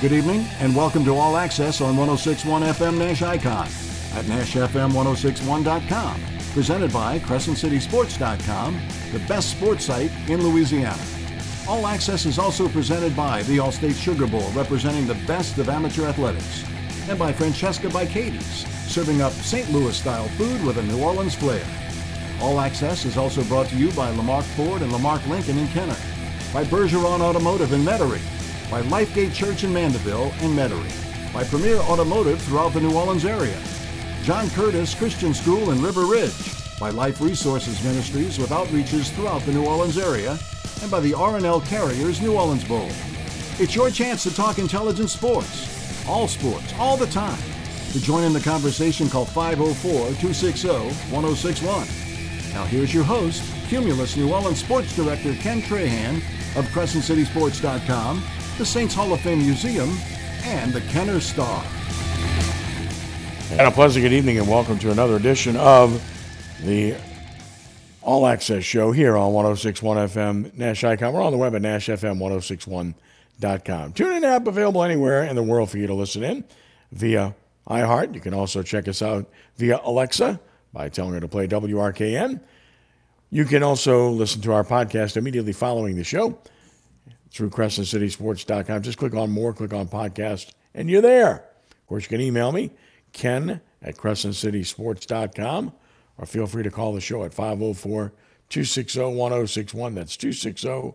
Good evening and welcome to All Access on 1061 FM Nash Icon at NashFM1061.com. Presented by CrescentCitySports.com, the best sports site in Louisiana. All Access is also presented by the Allstate Sugar Bowl, representing the best of amateur athletics, and by Francesca by Katie's, serving up St. Louis style food with a New Orleans flair. All Access is also brought to you by Lamarque Ford and Lamarque Lincoln in Kenner, by Bergeron Automotive in Metairie, by Lifegate Church in Mandeville and Metairie, by Premier Automotive throughout the New Orleans area, John Curtis Christian School in River Ridge, by Life Resources Ministries with outreaches throughout the New Orleans area, and by the RNL Carriers New Orleans Bowl. It's your chance to talk intelligent sports, all sports, all the time. To join in the conversation, call 504-260-1061. Now here's your host, Cumulus New Orleans Sports Director Ken Trahan of CrescentCitySports.com the Saints Hall of Fame Museum, and the Kenner Star. And a pleasant good evening, and welcome to another edition of the All Access Show here on 1061 FM Nash Icon. We're on the web at NashFM1061.com. Tune in app available anywhere in the world for you to listen in via iHeart. You can also check us out via Alexa by telling her to play WRKN. You can also listen to our podcast immediately following the show through CrescentCitySports.com. Just click on more, click on podcast, and you're there. Of course, you can email me, ken at CrescentCitySports.com, or feel free to call the show at 504 260 1061. That's 260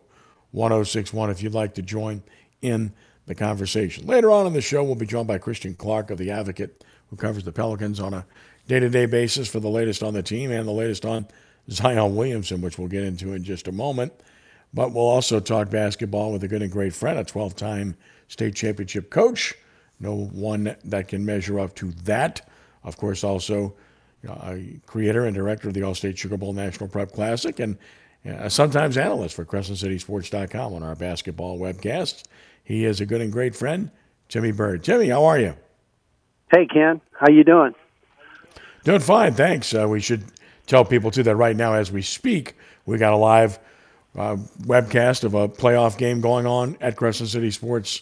1061 if you'd like to join in the conversation. Later on in the show, we'll be joined by Christian Clark of The Advocate, who covers the Pelicans on a day to day basis for the latest on the team and the latest on Zion Williamson, which we'll get into in just a moment. But we'll also talk basketball with a good and great friend, a 12 time state championship coach. No one that can measure up to that. Of course, also uh, creator and director of the Allstate Sugar Bowl National Prep Classic and uh, sometimes analyst for CrescentCitySports.com on our basketball webcasts. He is a good and great friend, Timmy Byrd. Timmy, how are you? Hey, Ken. How you doing? Doing fine, thanks. Uh, we should tell people, too, that right now as we speak, we got a live – uh, webcast of a playoff game going on at Crescent City Sports,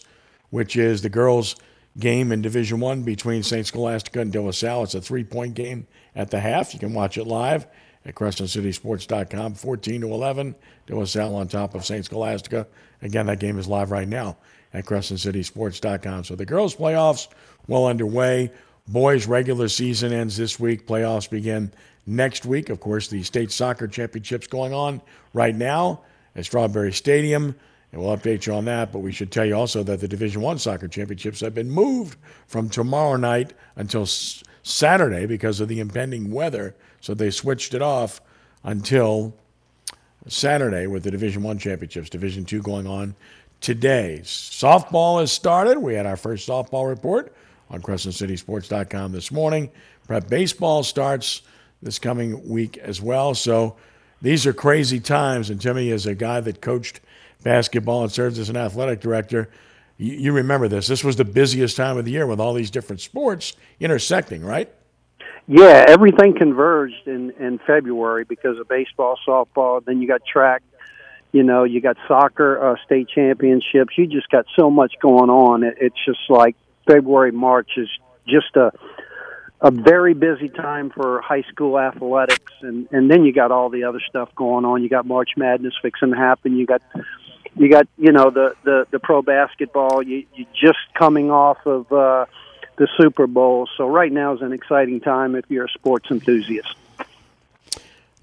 which is the girls' game in Division One between St. Scholastica and De La Salle. It's a three-point game at the half. You can watch it live at CrescentCitySports.com. 14 to 11, De La Salle on top of St. Scholastica. Again, that game is live right now at CrescentCitySports.com. So the girls' playoffs well underway. Boys' regular season ends this week. Playoffs begin next week. Of course, the state soccer championships going on right now at Strawberry Stadium, and we'll update you on that. But we should tell you also that the Division One soccer championships have been moved from tomorrow night until Saturday because of the impending weather. So they switched it off until Saturday with the Division One championships. Division Two going on today. Softball has started. We had our first softball report on CrescentCitySports.com this morning. Prep baseball starts this coming week as well. So these are crazy times. And Timmy is a guy that coached basketball and serves as an athletic director. You, you remember this. This was the busiest time of the year with all these different sports intersecting, right? Yeah, everything converged in in February because of baseball, softball. Then you got track. You know, you got soccer uh, state championships. You just got so much going on. It, it's just like February, March is just a a very busy time for high school athletics, and and then you got all the other stuff going on. You got March Madness fixing to happen. You got you got you know the the the pro basketball. You you just coming off of uh, the Super Bowl, so right now is an exciting time if you're a sports enthusiast.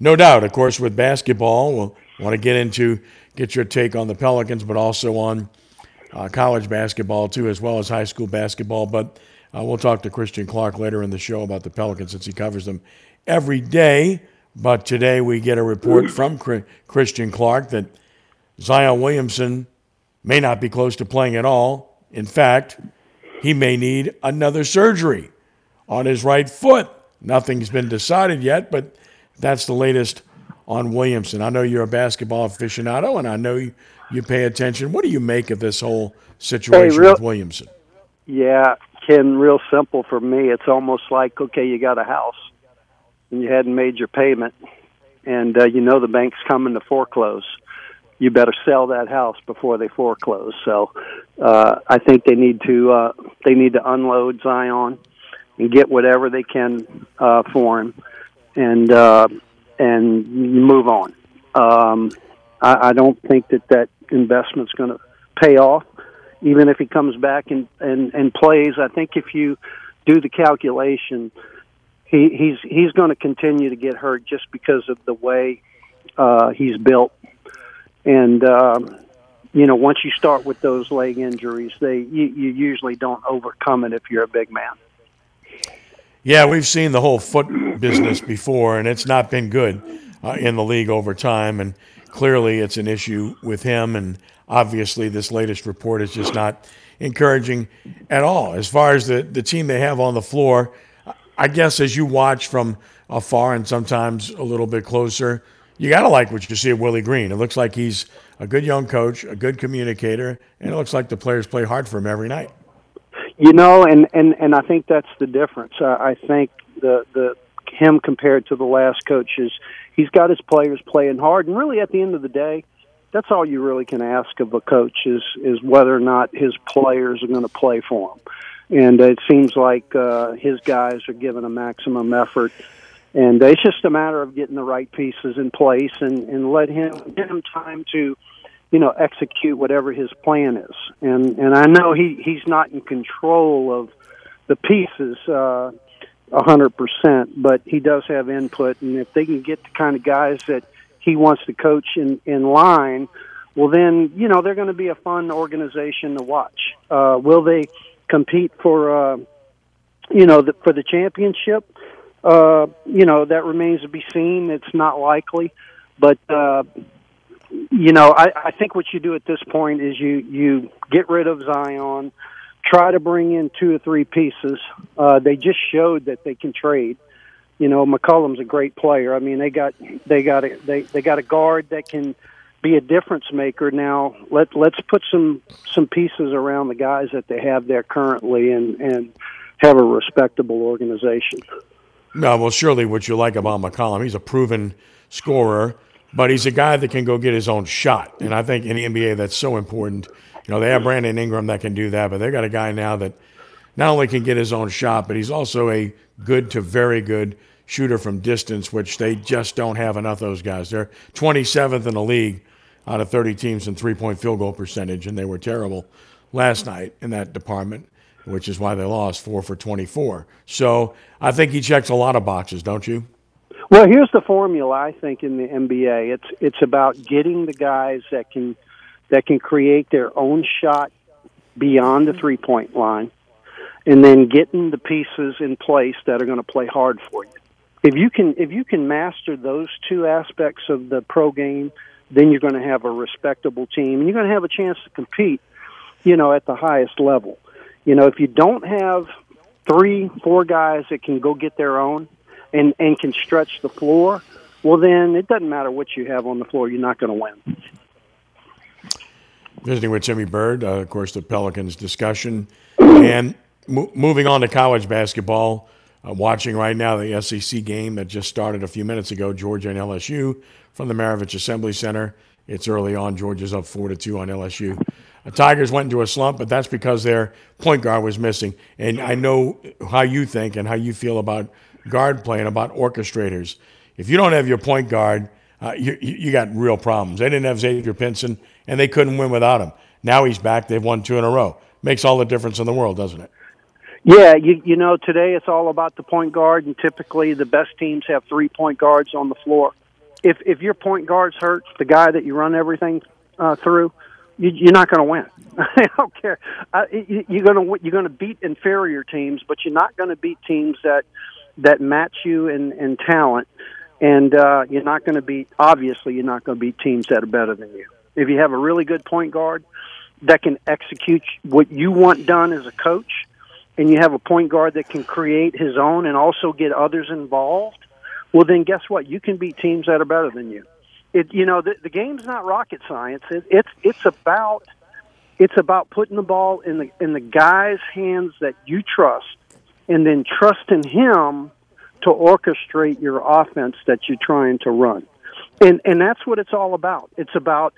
No doubt. Of course, with basketball, want to get into get your take on the Pelicans, but also on uh, college basketball too, as well as high school basketball. But uh, we'll talk to Christian Clark later in the show about the Pelicans since he covers them every day. But today we get a report from Christian Clark that Zion Williamson may not be close to playing at all. In fact, he may need another surgery on his right foot. Nothing's been decided yet, but that's the latest on Williamson. I know you're a basketball aficionado, and I know you, you pay attention. What do you make of this whole situation hey, real, with Williamson? Yeah, Ken, real simple for me. It's almost like okay, you got a house and you hadn't made your payment, and uh, you know the bank's coming to foreclose. You better sell that house before they foreclose. So uh, I think they need to uh, they need to unload Zion and get whatever they can uh, for him, and uh, and move on. Um, I, I don't think that that investment's going to pay off, even if he comes back and, and and plays. I think if you do the calculation, he, he's he's going to continue to get hurt just because of the way uh, he's built, and um, you know once you start with those leg injuries, they you, you usually don't overcome it if you're a big man. Yeah, we've seen the whole foot business before, and it's not been good uh, in the league over time. And clearly, it's an issue with him. And obviously, this latest report is just not encouraging at all. As far as the, the team they have on the floor, I guess as you watch from afar and sometimes a little bit closer, you got to like what you see of Willie Green. It looks like he's a good young coach, a good communicator, and it looks like the players play hard for him every night. You know, and and and I think that's the difference. Uh, I think the the him compared to the last coaches, he's got his players playing hard, and really at the end of the day, that's all you really can ask of a coach is is whether or not his players are going to play for him. And it seems like uh, his guys are giving a maximum effort, and it's just a matter of getting the right pieces in place and and let him give him time to you know execute whatever his plan is. And and I know he he's not in control of the pieces uh a hundred percent but he does have input. And if they can get the kind of guys that he wants to coach in in line well then you know they're going to be a fun organization to watch. Uh will they compete for uh you know the, for the championship? Uh you know that remains to be seen. It's not likely. But uh you know, I, I think what you do at this point is you you get rid of Zion, try to bring in two or three pieces. Uh, they just showed that they can trade. You know, McCollum's a great player. I mean, they got they got a, they they got a guard that can be a difference maker. Now let let's put some some pieces around the guys that they have there currently and and have a respectable organization. No, well, surely what you like about McCollum, he's a proven scorer but he's a guy that can go get his own shot. And I think in the NBA, that's so important. You know, they have Brandon Ingram that can do that, but they got a guy now that not only can get his own shot, but he's also a good to very good shooter from distance, which they just don't have enough of those guys. They're 27th in the league out of 30 teams in three point field goal percentage, and they were terrible last night in that department, which is why they lost four for 24. So I think he checks a lot of boxes, don't you? Well, here's the formula I think in the NBA. It's it's about getting the guys that can that can create their own shot beyond the three point line, and then getting the pieces in place that are going to play hard for you. If you can if you can master those two aspects of the pro game, then you're going to have a respectable team, and you're going to have a chance to compete. You know, at the highest level. You know, if you don't have three, four guys that can go get their own, and and can stretch the floor, well then it doesn't matter what you have on the floor, you're not going to win. Visiting with Timmy Byrd, uh, of course, the Pelicans discussion, and mo- moving on to college basketball. Uh, watching right now the SEC game that just started a few minutes ago, Georgia and LSU from the Maravich Assembly Center. It's early on. Georgia's up four to two on LSU. The Tigers went into a slump, but that's because their point guard was missing. And I know how you think and how you feel about guard play and about orchestrators. If you don't have your point guard, uh, you, you got real problems. They didn't have Xavier Pinson, and they couldn't win without him. Now he's back. They've won two in a row. Makes all the difference in the world, doesn't it? Yeah, you you know today it's all about the point guard, and typically the best teams have three point guards on the floor. If if your point guard's hurt, the guy that you run everything uh, through, you, you're not going to win. I don't care. Uh, you, you're going to you're going to beat inferior teams, but you're not going to beat teams that that match you in, in talent, and uh, you're not going to beat. Obviously, you're not going to beat teams that are better than you. If you have a really good point guard that can execute what you want done as a coach, and you have a point guard that can create his own and also get others involved, well, then guess what? You can beat teams that are better than you. It, you know, the, the game's not rocket science. It, it's it's about it's about putting the ball in the in the guys' hands that you trust and then trusting him to orchestrate your offense that you're trying to run. And and that's what it's all about. It's about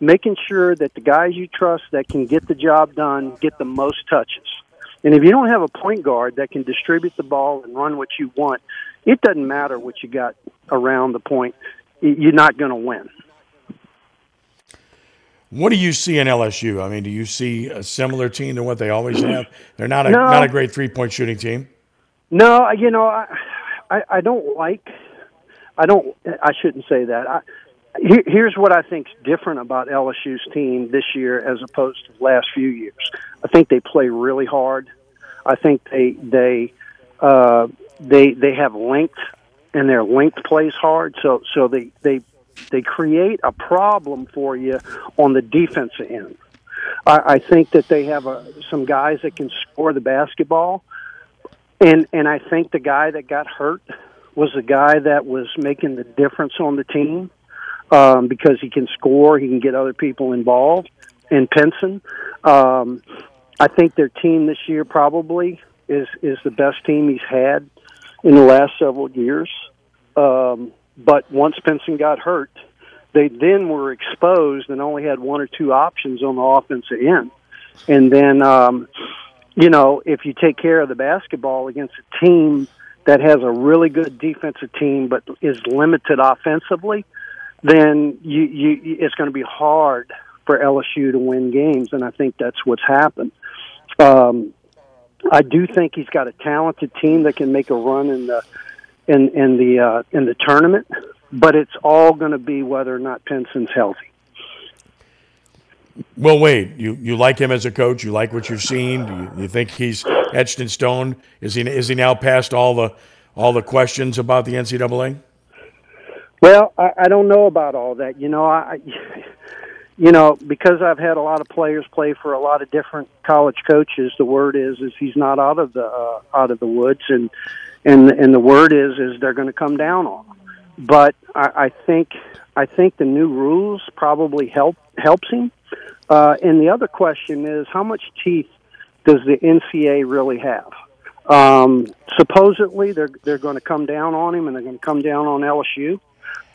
making sure that the guys you trust that can get the job done get the most touches. And if you don't have a point guard that can distribute the ball and run what you want, it doesn't matter what you got around the point. You're not going to win. What do you see in LSU? I mean, do you see a similar team to what they always have? They're not a no. not a great three point shooting team. No, you know, I, I I don't like. I don't. I shouldn't say that. I, here's what I think's different about LSU's team this year as opposed to the last few years. I think they play really hard. I think they they uh, they they have length, and their length plays hard. So so they they they create a problem for you on the defensive end. I, I think that they have a, some guys that can score the basketball, and and I think the guy that got hurt was the guy that was making the difference on the team um, because he can score, he can get other people involved. And Pinson, um, I think their team this year probably is is the best team he's had in the last several years. Um, but once Pinson got hurt, they then were exposed and only had one or two options on the offensive end. And then, um, you know, if you take care of the basketball against a team that has a really good defensive team but is limited offensively, then you, you it's going to be hard for LSU to win games, and I think that's what's happened. Um, I do think he's got a talented team that can make a run in the in in the uh, in the tournament, but it's all going to be whether or not Pinson's healthy. Well, Wade, you, you like him as a coach. You like what you've seen. Do you, you think he's etched in stone? Is he is he now past all the all the questions about the NCAA? Well, I, I don't know about all that. You know, I, you know, because I've had a lot of players play for a lot of different college coaches. The word is is he's not out of the uh, out of the woods, and and and the word is is they're going to come down on him. But I, I think I think the new rules probably help helps him. Uh, and the other question is how much teeth does the NCAA really have? Um, supposedly they're they're going to come down on him and they're going to come down on LSU.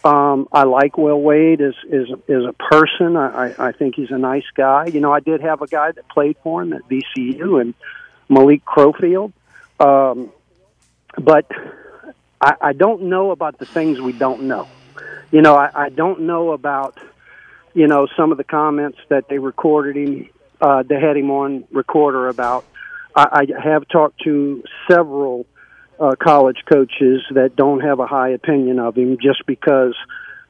Um, I like Will Wade as as as a person. I, I think he's a nice guy. You know, I did have a guy that played for him at VCU and Malik Crowfield, um, but I, I don't know about the things we don't know. You know, I, I don't know about you know some of the comments that they recorded him. Uh, they had him on recorder about. I, I have talked to several uh, college coaches that don't have a high opinion of him just because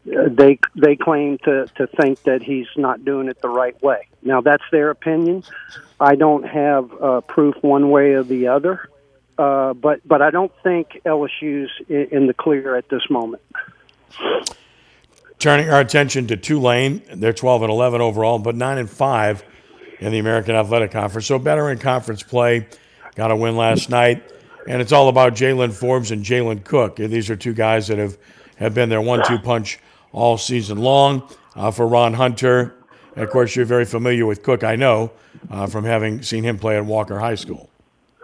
uh, they they claim to to think that he's not doing it the right way. Now that's their opinion. I don't have uh, proof one way or the other, uh, but but I don't think LSU's in, in the clear at this moment. Turning our attention to Tulane, they're 12 and 11 overall, but 9 and 5 in the American Athletic Conference. So better in conference play. Got a win last night and it's all about Jaylen Forbes and Jalen Cook. These are two guys that have, have been their one-two punch all season long. Uh, for Ron Hunter, and of course, you're very familiar with Cook, I know, uh, from having seen him play at Walker High School.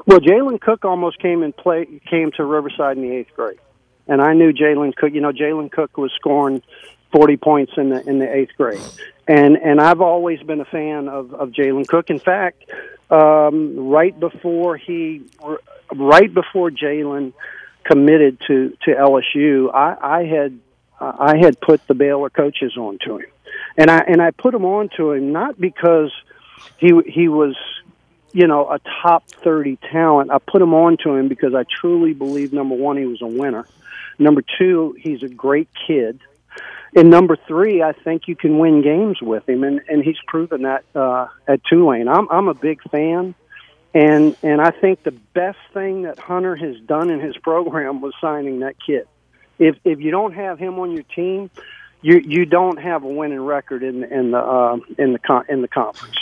Well, Jalen Cook almost came and play came to Riverside in the eighth grade, and I knew Jalen Cook. You know, Jalen Cook was scoring forty points in the in the eighth grade, and and I've always been a fan of of Jalen Cook. In fact, um, right before he right before Jalen committed to to LSU, I, I had I had put the Baylor coaches on to him, and I and I put them on to him not because he he was you know a top thirty talent. I put him on to him because I truly believe number one he was a winner, number two he's a great kid, and number three I think you can win games with him, and and he's proven that uh, at Tulane. I'm I'm a big fan and and I think the best thing that Hunter has done in his program was signing that kid. If if you don't have him on your team, you you don't have a winning record in in the uh, in the con- in the conference.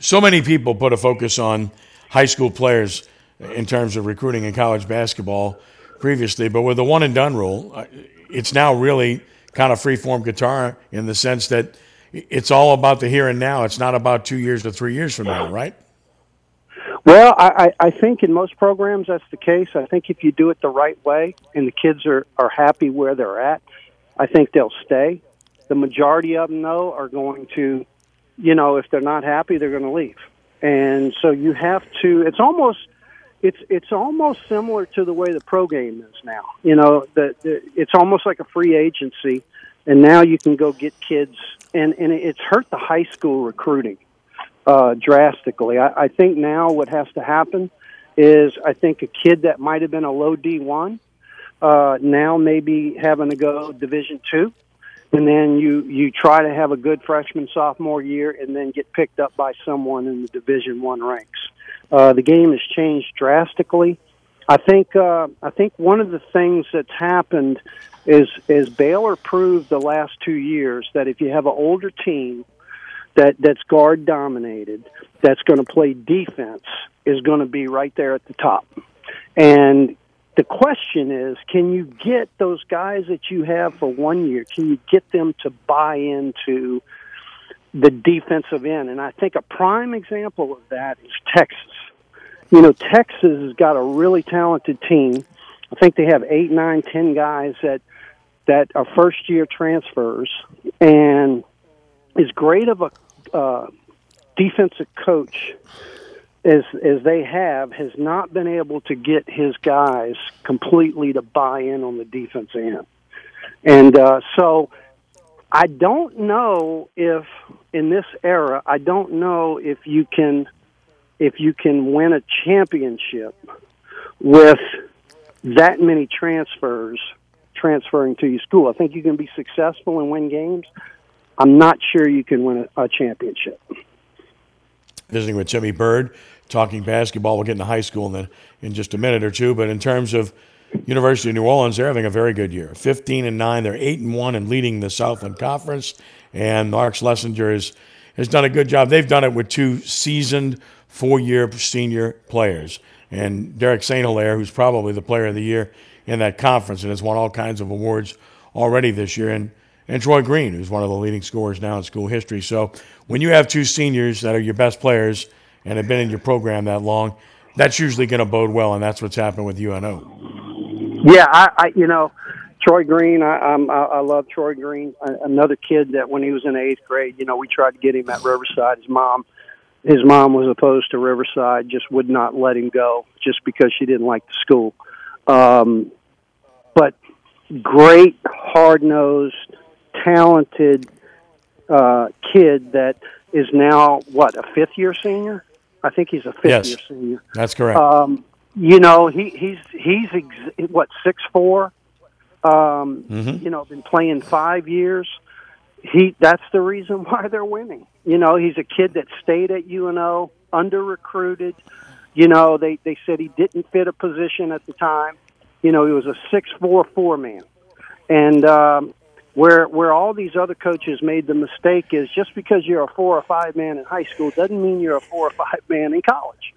So many people put a focus on high school players in terms of recruiting in college basketball previously, but with the one and done rule, uh, it's now really kind of free form guitar in the sense that it's all about the here and now. It's not about two years or three years from now, right? Well, I, I think in most programs that's the case. I think if you do it the right way and the kids are, are happy where they're at, I think they'll stay. The majority of them, though, are going to, you know, if they're not happy, they're going to leave. And so you have to. It's almost it's it's almost similar to the way the pro game is now. You know, the, the it's almost like a free agency, and now you can go get kids, and and it's hurt the high school recruiting uh, drastically. I, I think now what has to happen is I think a kid that might have been a low D one uh, now maybe having to go Division two, and then you you try to have a good freshman sophomore year, and then get picked up by someone in the Division one ranks. Uh, the game has changed drastically. I think uh, I think one of the things that's happened is is Baylor proved the last two years that if you have an older team that that's guard dominated, that's going to play defense, is going to be right there at the top. And the question is, can you get those guys that you have for one year? Can you get them to buy into the defensive end? And I think a prime example of that is Texas you know, Texas has got a really talented team. I think they have eight, nine, ten guys that that are first year transfers, and as great of a uh, defensive coach as as they have has not been able to get his guys completely to buy in on the defense end, and uh, so I don't know if in this era I don't know if you can if you can win a championship with that many transfers transferring to your school. I think you can be successful and win games. I'm not sure you can win a, a championship. Visiting with Timmy Byrd, talking basketball. We'll get into high school in, the, in just a minute or two. But in terms of University of New Orleans, they're having a very good year. 15 and 9. They're 8 and 1 and leading the Southland Conference. And Mark Slessinger has, has done a good job. They've done it with two seasoned four year senior players. And Derek St. Hilaire, who's probably the player of the year in that conference and has won all kinds of awards already this year. And, and Troy Green, who's one of the leading scorers now in school history. So when you have two seniors that are your best players and have been in your program that long, that's usually going to bode well, and that's what's happened with UNO. Yeah, I, I you know, Troy Green, I, I'm, I, love Troy Green. Another kid that when he was in eighth grade, you know, we tried to get him at Riverside. His mom his mom was opposed to Riverside, just would not let him go just because she didn't like the school. Um, but great, hard nosed, talented uh, kid that is now what a fifth year senior. I think he's a fifth yes, year senior. That's correct. Um, you know, he he's he's ex- what six four. Um, mm-hmm. You know, been playing five years he that's the reason why they're winning. You know, he's a kid that stayed at UNO, under recruited. You know, they they said he didn't fit a position at the time. You know, he was a six four four man, and um, where where all these other coaches made the mistake is just because you're a four or five man in high school doesn't mean you're a four or five man in college.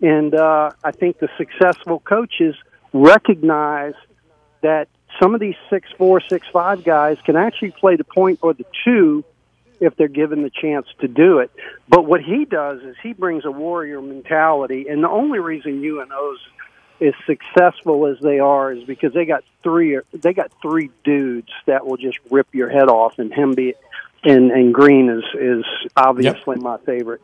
And uh, I think the successful coaches recognize that some of these six four, six five guys can actually play the point or the two if they're given the chance to do it. But what he does is he brings a warrior mentality, and the only reason UNO's as successful as they are is because they got three they got three dudes that will just rip your head off, and him be and and Green is is obviously yep. my favorite.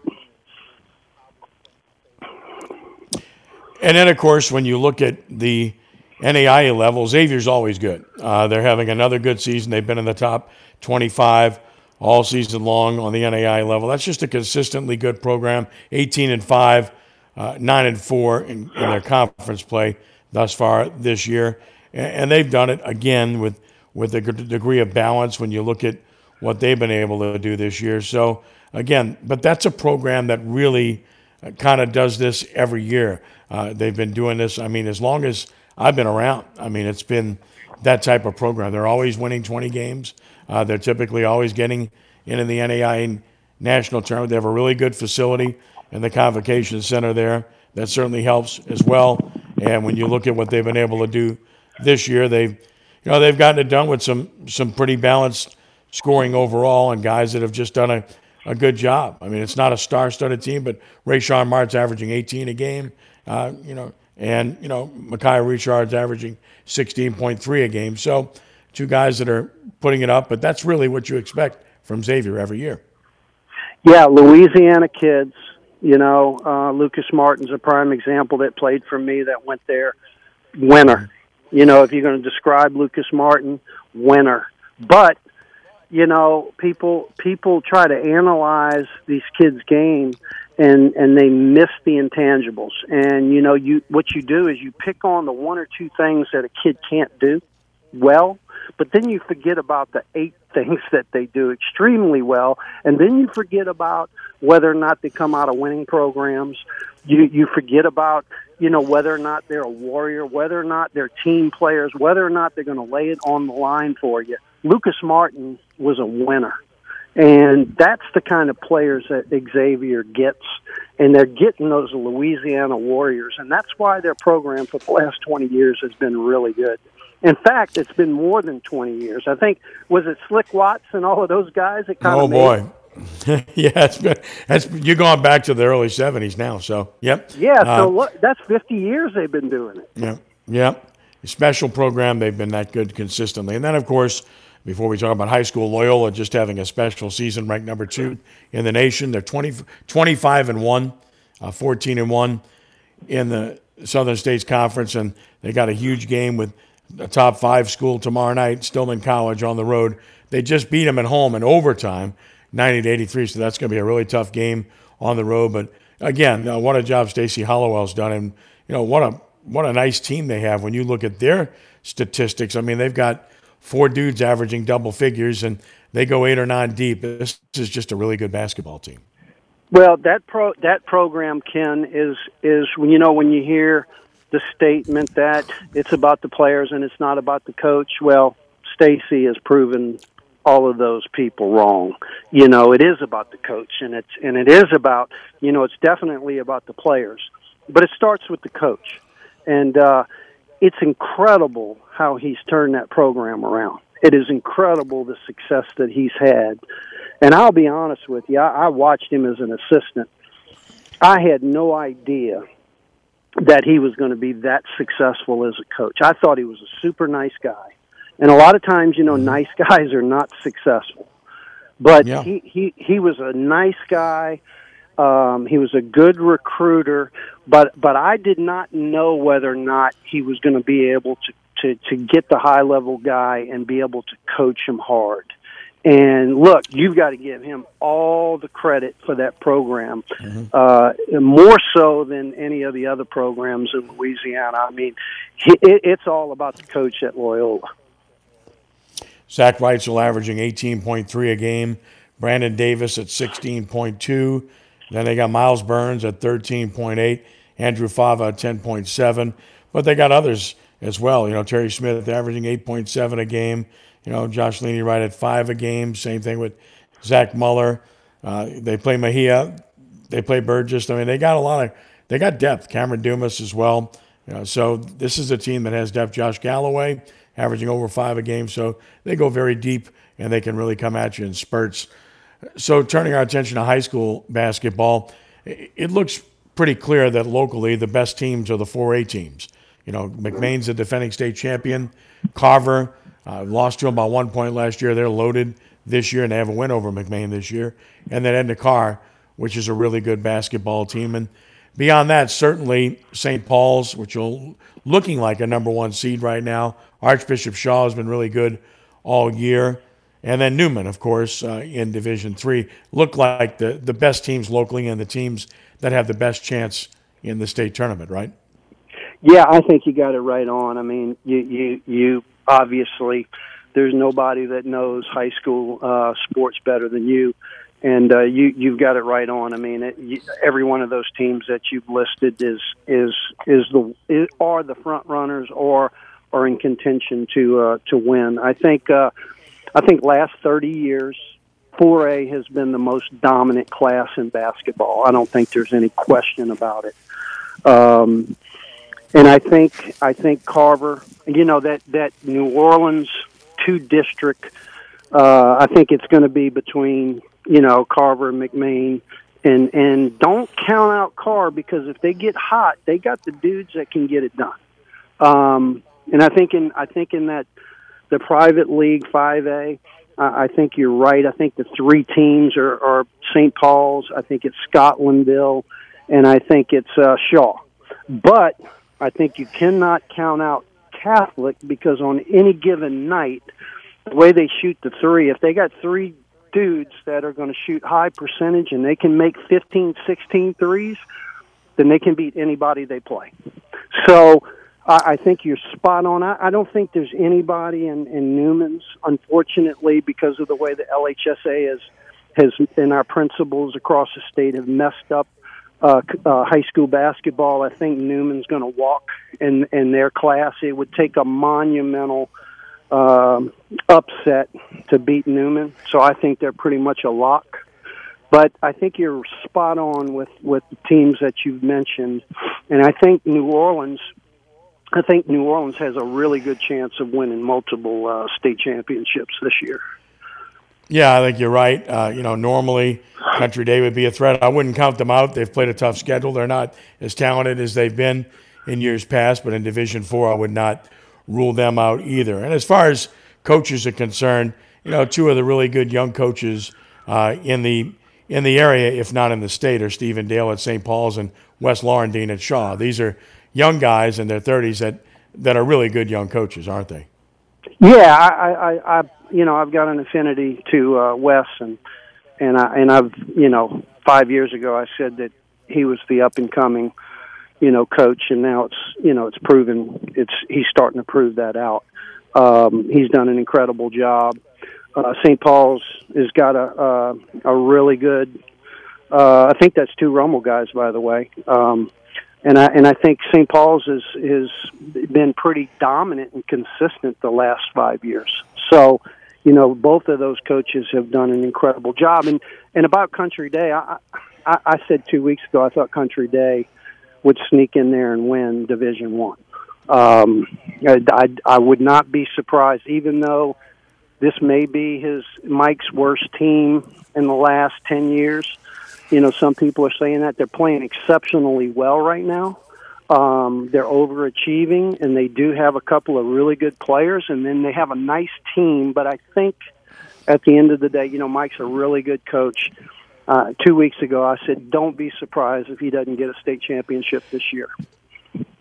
And then, of course, when you look at the NAIA level, Xavier's always good. Uh, they're having another good season. They've been in the top 25 all season long on the NAIA level. That's just a consistently good program. 18 and 5, uh, 9 and 4 in, in, their conference play thus far this year. And, and, they've done it again with, with a degree of balance when you look at what they've been able to do this year. So, again, but that's a program that really uh, kind of does this every year. Uh, they've been doing this, I mean, as long as I've been around. I mean, it's been that type of program. They're always winning 20 games. Uh, they're typically always getting into the NAI national tournament. They have a really good facility in the convocation center there. That certainly helps as well. And when you look at what they've been able to do this year, they've you know they've gotten it done with some some pretty balanced scoring overall and guys that have just done a, a good job. I mean, it's not a star-studded team, but Raysean Mart's averaging 18 a game. Uh, you know, and, you know, Micaiah Richard's averaging 16.3 a game. So two guys that are putting it up, but that's really what you expect from Xavier every year. Yeah, Louisiana kids. You know, uh, Lucas Martin's a prime example that played for me that went there. Winner. You know, if you're going to describe Lucas Martin, winner. But you know, people people try to analyze these kids' game and and they miss the intangibles. And you know, you what you do is you pick on the one or two things that a kid can't do well, but then you forget about the eight things that they do extremely well, and then you forget about whether or not they come out of winning programs. You you forget about you know whether or not they're a warrior, whether or not they're team players, whether or not they're going to lay it on the line for you. Lucas Martin was a winner. And that's the kind of players that Xavier gets. And they're getting those Louisiana Warriors. And that's why their program for the last 20 years has been really good. In fact, it's been more than 20 years. I think, was it Slick Watts and all of those guys that kind oh, of boy. yeah, it's been, that's, you're going back to the early 70s now. So, yep. Yeah, so uh, look, that's 50 years they've been doing it. Yeah, yep. Special program. They've been that good consistently. And then, of course, before we talk about high school, Loyola just having a special season, ranked number two in the nation. They're 20, 25 and one, uh, 14 and one in the Southern States Conference, and they got a huge game with a top five school tomorrow night, Stillman College on the road. They just beat them at home in overtime, 90 to 83. So that's going to be a really tough game on the road. But again, uh, what a job Stacy Hollowell's done, and you know what a what a nice team they have. When you look at their statistics, I mean they've got four dudes averaging double figures, and they go eight or nine deep. This is just a really good basketball team. Well, that pro that program, Ken, is is you know when you hear the statement that it's about the players and it's not about the coach. Well, Stacy has proven all of those people wrong. You know, it is about the coach and it's and it is about, you know, it's definitely about the players. But it starts with the coach. And uh it's incredible how he's turned that program around. It is incredible the success that he's had. And I'll be honest with you, I, I watched him as an assistant. I had no idea that he was going to be that successful as a coach. I thought he was a super nice guy. And a lot of times, you know, mm-hmm. nice guys are not successful. But yeah. he, he he was a nice guy. Um, he was a good recruiter, but but I did not know whether or not he was going to be able to, to to get the high level guy and be able to coach him hard. And look, you've got to give him all the credit for that program, mm-hmm. uh, more so than any of the other programs in Louisiana. I mean, it, it's all about the coach at Loyola. Zach Wrightsil averaging 18.3 a game, Brandon Davis at 16.2. Then they got Myles Burns at 13.8, Andrew Fava at 10.7. But they got others as well. You know, Terry Smith averaging 8.7 a game. You know, Josh Leaney right at five a game. Same thing with Zach Muller. Uh, they play Mejia. They play Burgess. I mean, they got a lot of, they got depth. Cameron Dumas as well. You know, so this is a team that has depth. Josh Galloway averaging over five a game. So they go very deep and they can really come at you in spurts. So, turning our attention to high school basketball, it looks pretty clear that locally the best teams are the 4A teams. You know, McMain's the defending state champion. Carver uh, lost to them by one point last year. They're loaded this year, and they have a win over McMain this year. And then Edna Karr, which is a really good basketball team. And beyond that, certainly St. Paul's, which are looking like a number one seed right now. Archbishop Shaw has been really good all year. And then Newman, of course, uh, in Division Three, look like the, the best teams locally and the teams that have the best chance in the state tournament, right? Yeah, I think you got it right on. I mean, you you you obviously there's nobody that knows high school uh, sports better than you, and uh, you you've got it right on. I mean, it, you, every one of those teams that you've listed is is is the is, are the front runners or are in contention to uh, to win. I think. Uh, I think last 30 years, 4A has been the most dominant class in basketball. I don't think there's any question about it. Um, and I think I think Carver, you know that that New Orleans two district. Uh, I think it's going to be between you know Carver and McMain, and and don't count out Karr because if they get hot, they got the dudes that can get it done. Um, and I think in I think in that the private league 5A. I think you're right. I think the three teams are, are St. Paul's. I think it's Scotlandville, and I think it's uh, Shaw. But I think you cannot count out Catholic because on any given night, the way they shoot the three, if they got three dudes that are going to shoot high percentage and they can make 15, 16 threes, then they can beat anybody they play. So I think you're spot on. I, I don't think there's anybody in, in Newman's, unfortunately, because of the way the LHSA has has and our principals across the state have messed up uh, uh, high school basketball. I think Newman's going to walk in in their class. It would take a monumental um, upset to beat Newman, so I think they're pretty much a lock. But I think you're spot on with with the teams that you've mentioned, and I think New Orleans I think New Orleans has a really good chance of winning multiple uh, state championships this year. Yeah, I think you're right. Uh, you know, normally Country Day would be a threat. I wouldn't count them out. They've played a tough schedule. They're not as talented as they've been in years past, but in Division Four, I would not rule them out either. And as far as coaches are concerned, you know, two of the really good young coaches uh, in the in the area, if not in the state, are Stephen Dale at St. Paul's and Wes Laurendine at Shaw. These are young guys in their 30s that, that are really good young coaches, aren't they? Yeah, I, I, I you know, I've got an affinity to uh, Wes, and and I and I've you know, five years ago I said that he was the up and coming, you know, coach, and now it's you know it's proven it's he's starting to prove that out. Um, he's done an incredible job. Uh, St. Paul's has got a uh, a really good. Uh, I think that's two Rummel guys, by the way. Um, and I and I think St. Paul's has has been pretty dominant and consistent the last five years. So, you know, both of those coaches have done an incredible job. And and about Country Day, I I, I said two weeks ago I thought Country Day would sneak in there and win Division One. Um, I, I I would not be surprised, even though this may be his Mike's worst team in the last ten years you know, some people are saying that they're playing exceptionally well right now. Um, they're overachieving, and they do have a couple of really good players, and then they have a nice team. But I think at the end of the day, you know, Mike's a really good coach. Uh, two weeks ago, I said, "Don't be surprised if he doesn't get a state championship this year."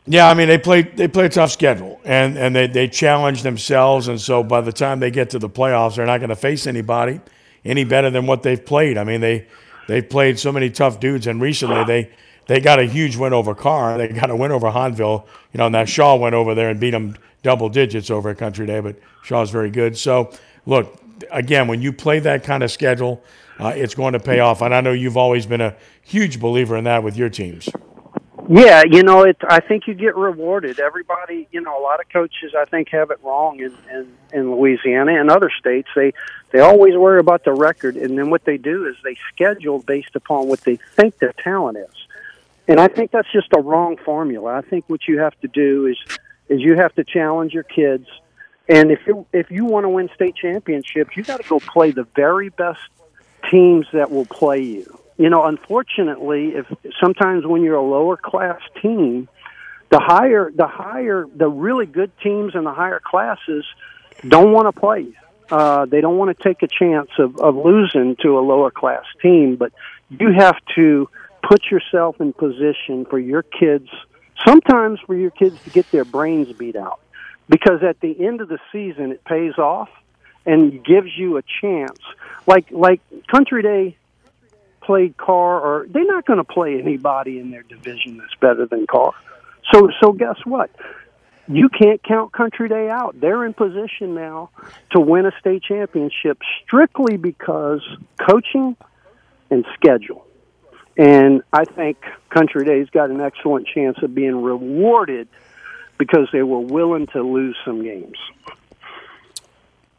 Yeah, I mean they play they play a tough schedule and, and they, they challenge themselves and so by the time they get to the playoffs they're not going to face anybody any better than what they've played. I mean they they've played so many tough dudes, and recently they they got a huge win over Karr. They got a win over Hahnville. You know, and that Shaw went over there and beat them double digits over at Country Day, but Shaw's very good. So, look, again, when you play that kind of schedule, uh, it's going to pay off. And I know you've always been a huge believer in that with your teams. Yeah, you know, it. I think you get rewarded. Everybody, you know, a lot of coaches, I think, have it wrong in in, in Louisiana and other states. They they always worry about the record, and then what they do is they schedule based upon what they think their talent is. And I think that's just a wrong formula. I think what you have to do is is you have to challenge your kids, and if you if you want to win state championships, you got to go play the very best teams that will play you you know, unfortunately, if sometimes when you're a lower class team, the higher, the higher, the really good teams in the higher classes don't want to play. Uh, they don't want to take a chance of, of losing to a lower class team, but you have to put yourself in position for your kids, sometimes for your kids to get their brains beat out. Because at the end of the season, it pays off and gives you a chance. Like, like Country Day played Karr, or they're not going to play anybody in their division that's better than Karr. So, so guess what? You can't count Country Day out. They're in position now to win a state championship strictly because coaching and schedule. And I think Country Day's got an excellent chance of being rewarded because they were willing to lose some games.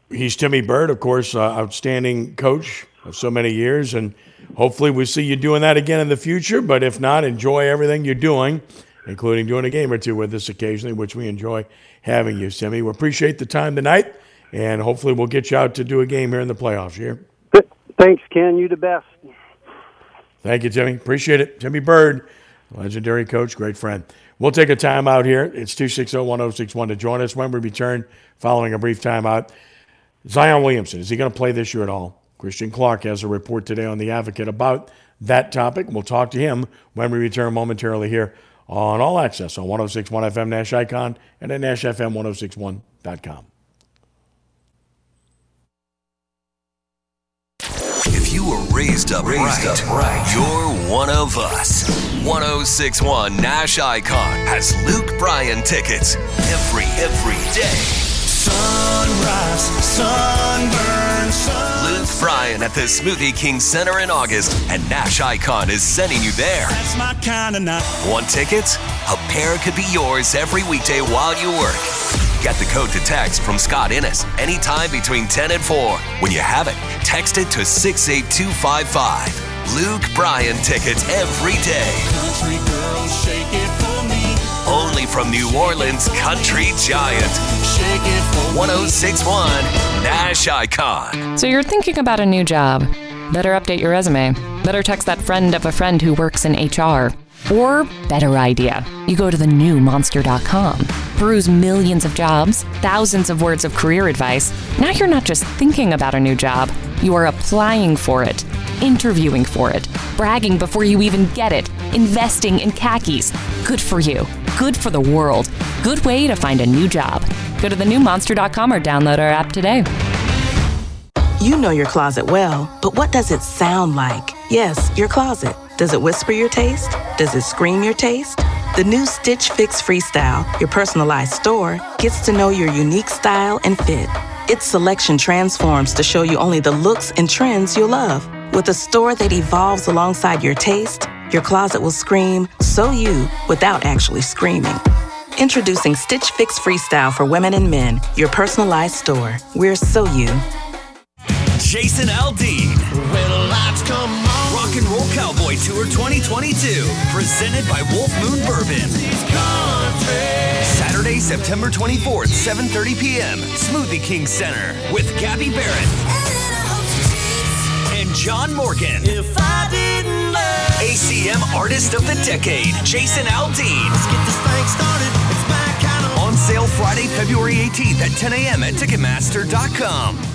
He's Timmy Byrd, of course, uh, outstanding coach of so many years, and hopefully we see you doing that again in the future. But if not, enjoy everything you're doing, including doing a game or two with us occasionally, which we enjoy having you, Timmy. We appreciate the time tonight, and hopefully we'll get you out to do a game here in the playoffs here. Thanks, Ken. You the best. Thank you, Timmy. Appreciate it. Timmy Byrd, Legendary coach, great friend. We'll take a timeout here. It's 260 1061 to join us when we return following a brief timeout. Zion Williamson, is he going to play this year at all? Christian Clark has a report today on The Advocate about that topic. We'll talk to him when we return momentarily here on All Access on 1061 FM Nash Icon and at NashFM1061.com. If you were raised up, raised right, up right, you're one of us. 1061 Nash Icon has Luke Bryan tickets every, every day. Sunrise, sunburn, sun. Luke Bryan at the Smoothie King Center in August, and Nash Icon is sending you there. That's my kind of night. Want tickets? A pair could be yours every weekday while you work. Get the code to text from Scott Innes anytime between 10 and 4. When you have it, text it to 68255. Luke Bryan tickets every day. Only from New Orleans Country Giant. 1061 Nash Icon. So you're thinking about a new job. Better update your resume. Better text that friend of a friend who works in HR. Or, better idea, you go to the new monster.com. Peruse millions of jobs, thousands of words of career advice. Now you're not just thinking about a new job, you are applying for it, interviewing for it, bragging before you even get it, investing in khakis. Good for you. Good for the world. Good way to find a new job. Go to thenewmonster.com or download our app today. You know your closet well, but what does it sound like? Yes, your closet. Does it whisper your taste? Does it scream your taste? The new Stitch Fix Freestyle, your personalized store, gets to know your unique style and fit. Its selection transforms to show you only the looks and trends you'll love. With a store that evolves alongside your taste, your closet will scream, so you, without actually screaming. Introducing Stitch Fix Freestyle for women and men, your personalized store. We're so you. Jason Aldean. When lights come on. Rock and Roll Cowboy Tour 2022. Presented by Wolf Moon Bourbon. Saturday, September 24th, 7.30 p.m. Smoothie King Center with Gabby Barrett. And John Morgan. If I didn't love ACM Artist of the Decade, Jason Aldean. Let's get this thing started. It's my kind of... On sale Friday, February 18th at 10 a.m. at Ticketmaster.com.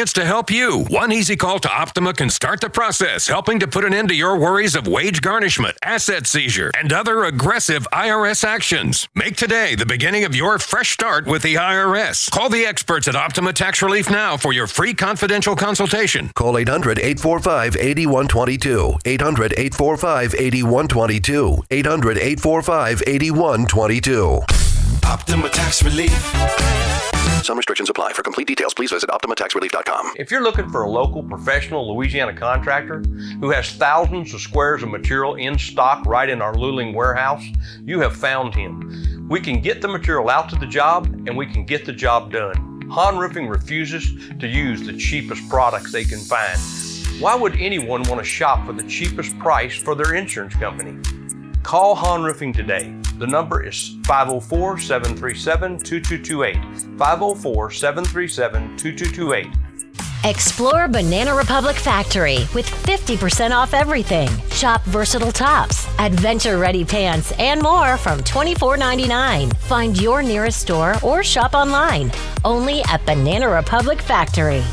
to help you. One easy call to Optima can start the process, helping to put an end to your worries of wage garnishment, asset seizure, and other aggressive IRS actions. Make today the beginning of your fresh start with the IRS. Call the experts at Optima Tax Relief now for your free confidential consultation. Call 800 845 8122. 800 845 8122. 800 845 8122. Optima Tax Relief. Some restrictions apply. For complete details, please visit OptimaTaxRelief.com. If you're looking for a local professional Louisiana contractor who has thousands of squares of material in stock right in our Luling warehouse, you have found him. We can get the material out to the job and we can get the job done. Han Roofing refuses to use the cheapest products they can find. Why would anyone want to shop for the cheapest price for their insurance company? Call Han Roofing today. The number is 504 737 2228. 504 737 2228. Explore Banana Republic Factory with 50% off everything. Shop versatile tops, adventure ready pants, and more from $24.99. Find your nearest store or shop online. Only at Banana Republic Factory.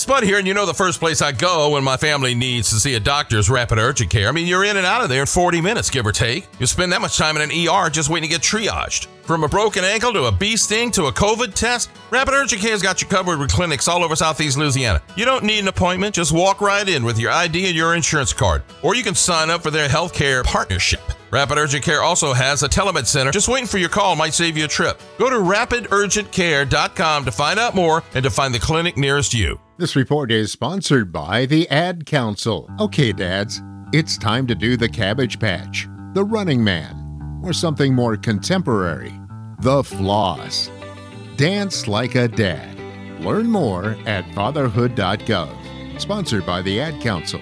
Spud here, and you know the first place I go when my family needs to see a doctor is Rapid Urgent Care. I mean, you're in and out of there in 40 minutes, give or take. You spend that much time in an ER just waiting to get triaged. From a broken ankle to a bee sting to a COVID test, Rapid Urgent Care's got you covered with clinics all over Southeast Louisiana. You don't need an appointment, just walk right in with your ID and your insurance card. Or you can sign up for their healthcare partnership. Rapid Urgent Care also has a telemed center. Just waiting for your call might save you a trip. Go to rapidurgentcare.com to find out more and to find the clinic nearest you. This report is sponsored by the Ad Council. Okay, dads, it's time to do the Cabbage Patch, the Running Man, or something more contemporary? The Floss. Dance like a dad. Learn more at fatherhood.gov. Sponsored by the Ad Council.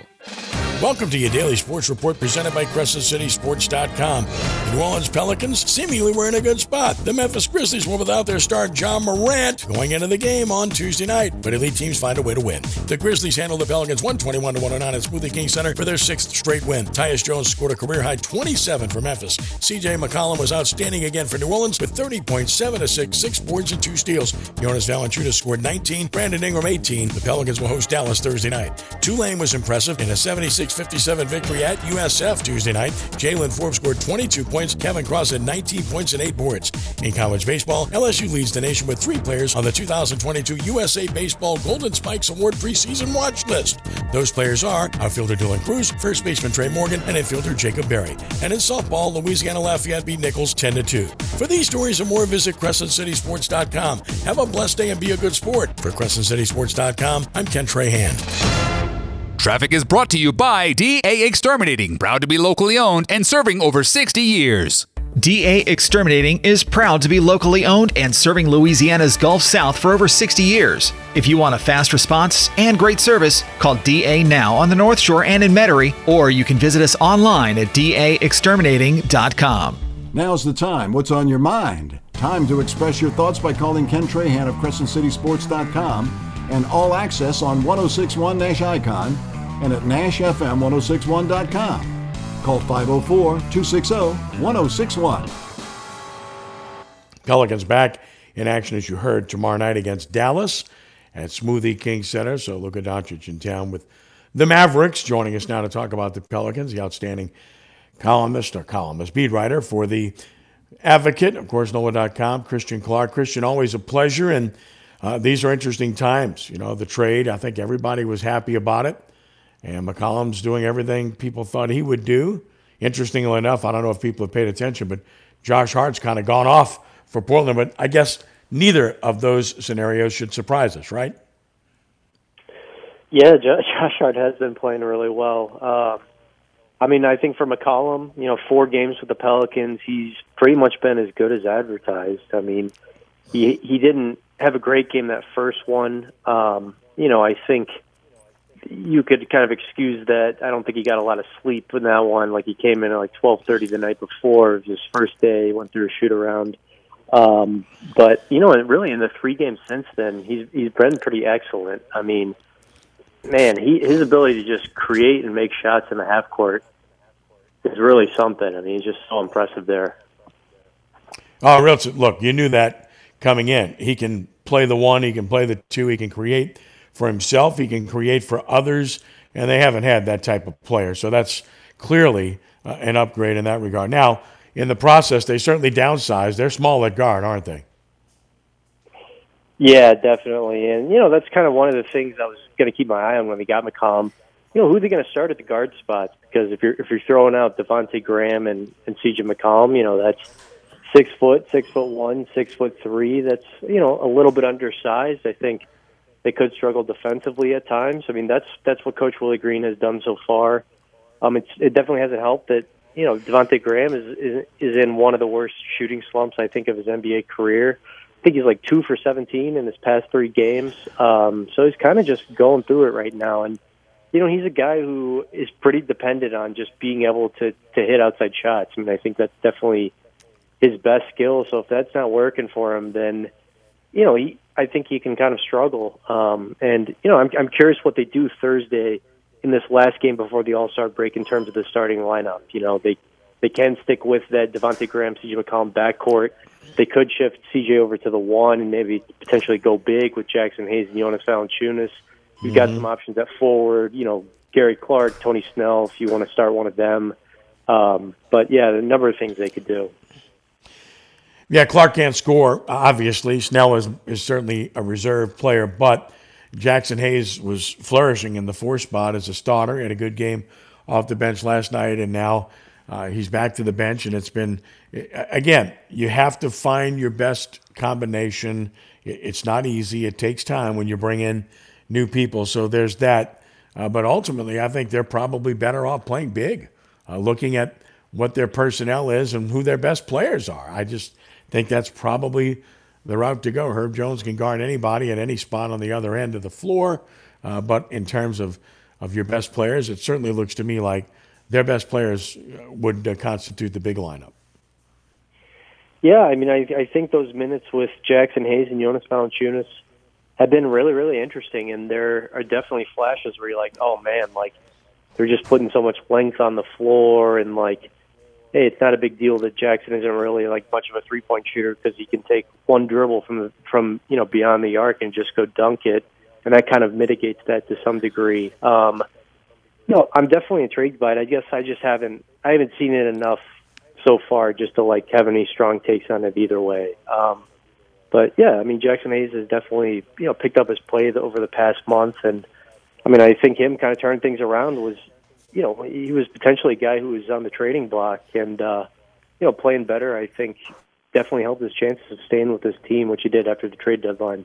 Welcome to your daily sports report presented by CrescentCitySports.com. The New Orleans Pelicans seemingly were in a good spot. The Memphis Grizzlies were without their star Ja Morant going into the game on Tuesday night, but elite teams find a way to win. The Grizzlies handled the Pelicans 121 to 109 at Smoothie King Center for their sixth straight win. Tyus Jones scored a career high 27 for Memphis. CJ McCollum was outstanding again for New Orleans with 30.7 assists, six boards, and two steals. Jonas Valanciunas scored 19, Brandon Ingram 18. The Pelicans will host Dallas Thursday night. Tulane was impressive in a 76 57 victory at USF Tuesday night. Jaylen Forbes scored 22 points. Kevin Cross had 19 points and 8 boards. In college baseball, LSU leads the nation with three players on the 2022 USA Baseball Golden Spikes Award preseason watch list. Those players are outfielder Dylan Crews, first baseman Trey Morgan, and infielder Jacob Berry. And in softball, Louisiana Lafayette beat Nicholls 10 2. For these stories and more, visit CrescentCitySports.com. Have a blessed day and be a good sport. For CrescentCitySports.com, I'm Ken Trahan. Traffic is brought to you by DA Exterminating, proud to be locally owned and serving over 60 years. DA Exterminating is proud to be locally owned and serving Louisiana's Gulf South for over 60 years. If you want a fast response and great service, call DA now on the North Shore and in Metairie, or you can visit us online at daexterminating.com. Now's the time. What's on your mind? Time to express your thoughts by calling Ken Trahan of CrescentCitySports.com and all access on 1061 Nash Icon and at NashFM1061.com. Call 504 260 1061. Pelicans back in action, as you heard, tomorrow night against Dallas at Smoothie King Center. So Luka Doncic in town with the Mavericks. Joining us now to talk about the Pelicans, the outstanding columnist or columnist, beat writer for the Advocate, of course, NOLA.com, Christian Clark. Christian, always a pleasure. And uh, these are interesting times. You know, the trade, I think everybody was happy about it. And McCollum's doing everything people thought he would do. Interestingly enough, I don't know if people have paid attention, but Josh Hart's kind of gone off for Portland. But I guess neither of those scenarios should surprise us, right? Yeah, Josh Hart has been playing really well. Uh, I mean, I think for McCollum, you know, four games with the Pelicans, he's pretty much been as good as advertised. I mean, he he didn't have a great game that first one. Um, you know, I think you could kind of excuse that. I don't think he got a lot of sleep in that one. Like he came in at like twelve thirty the night before. His first day. Went through a shoot around. Um, but you know, really in the three games since then, he's he's been pretty excellent. I mean, man, he his ability to just create and make shots in the half court is really something. I mean, he's just so impressive there. Oh, real look, you knew that coming in. He can play the one, he can play the two, he can create for himself, he can create for others, and they haven't had that type of player. So that's clearly uh, an upgrade in that regard. Now, in the process, they certainly downsized. They're small at guard, aren't they? Yeah, definitely. And, you know, that's kind of one of the things I was going to keep my eye on when they got McCollum. You know, who are they going to start at the guard spots? Because if you're if you're throwing out Devonte Graham and, and CJ McCollum, you know, that's six foot, six foot one, six foot three. That's you know a little bit undersized. I think they could struggle defensively at times. I mean, that's that's what Coach Willie Green has done so far. Um, it's, it definitely hasn't helped that you know Devonte Graham is, is is in one of the worst shooting slumps I think of his NBA career. I think he's like two for 17 in his past three games. Um, so he's kind of just going through it right now. And, you know, he's a guy who is pretty dependent on just being able to, to hit outside shots. I mean, I think that's definitely his best skill. So if that's not working for him, then you know he, I think he can kind of struggle. Um, and you know I'm I'm curious what they do Thursday in this last game before the All Star break in terms of the starting lineup. You know they they can stick with that Devonte Graham, CJ McCollum backcourt. They could shift CJ over to the one and maybe potentially go big with Jaxson Hayes and Jonas Valanciunas. You've got mm-hmm. some options at forward. You know Gary Clark, Tony Snell, if you want to start one of them. Um, but yeah, a number of things they could do. Yeah, Clark can't score, obviously. Snell is, is certainly a reserve player, but Jaxson Hayes was flourishing in the four spot as a starter. He had a good game off the bench last night, and now uh, he's back to the bench. And it's been, again, you have to find your best combination. It's not easy, it takes time when you bring in new people. So there's that. Uh, but ultimately, I think they're probably better off playing big. Uh, looking at what their personnel is and who their best players are. I just think that's probably the route to go. Herb Jones can guard anybody at any spot on the other end of the floor, uh, but in terms of of your best players, it certainly looks to me like their best players would uh, constitute the big lineup. Yeah, I mean, I, I think those minutes with Jaxson Hayes and Jonas Valanciunas have been really, really interesting, and there are definitely flashes where you're like, oh man, like they're just putting so much length on the floor, and like, hey, it's not a big deal that Jaxson isn't really like much of a three point shooter because he can take one dribble from the, from you know beyond the arc and just go dunk it, and that kind of mitigates that to some degree. Um, no, I'm definitely intrigued by it. I guess I just haven't I haven't seen it enough so far just to like have any strong takes on it either way. Um, but yeah, I mean Jaxson Hayes has definitely you know picked up his play over the past month, and I mean I think him kind of turning things around was you know he was potentially a guy who was on the trading block and uh, you know playing better. I think definitely helped his chances of staying with this team, which he did after the trade deadline.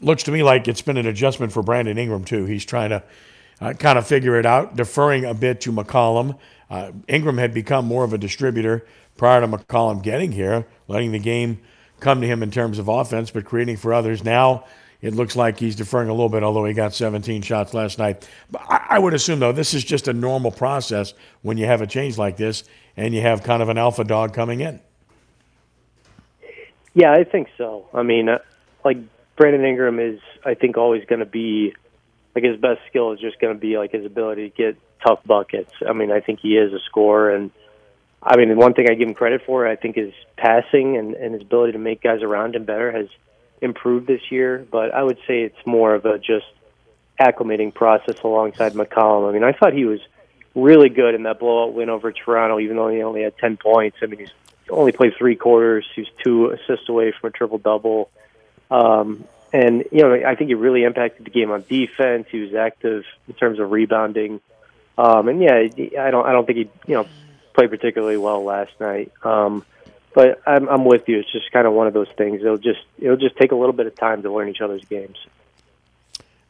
Looks to me like it's been an adjustment for Brandon Ingram too. He's trying to uh, kind of figure it out, deferring a bit to McCollum. Uh, Ingram had become more of a distributor prior to McCollum getting here, letting the game come to him in terms of offense, but creating for others. Now it looks like he's deferring a little bit, although he got 17 shots last night. But I, would assume, though, this is just a normal process when you have a change like this and you have kind of an alpha dog coming in. Yeah, I think so. I mean, uh, like Brandon Ingram is, I think, always going to be like his best skill is just going to be like his ability to get tough buckets. I mean, I think he is a scorer, and I mean, one thing I give him credit for, I think, is passing and, and his ability to make guys around him better has improved this year. But I would say it's more of a just acclimating process alongside McCollum. I mean, I thought he was really good in that blowout win over Toronto, even though he only had ten points. I mean, he's only played three quarters. He's two assists away from a triple double. Um, and you know, I think he really impacted the game on defense. He was active in terms of rebounding. Um, and yeah, I don't, I don't think he, you know, played particularly well last night. Um, but I'm, I'm with you. It's just kind of one of those things. It'll just, it'll just take a little bit of time to learn each other's games.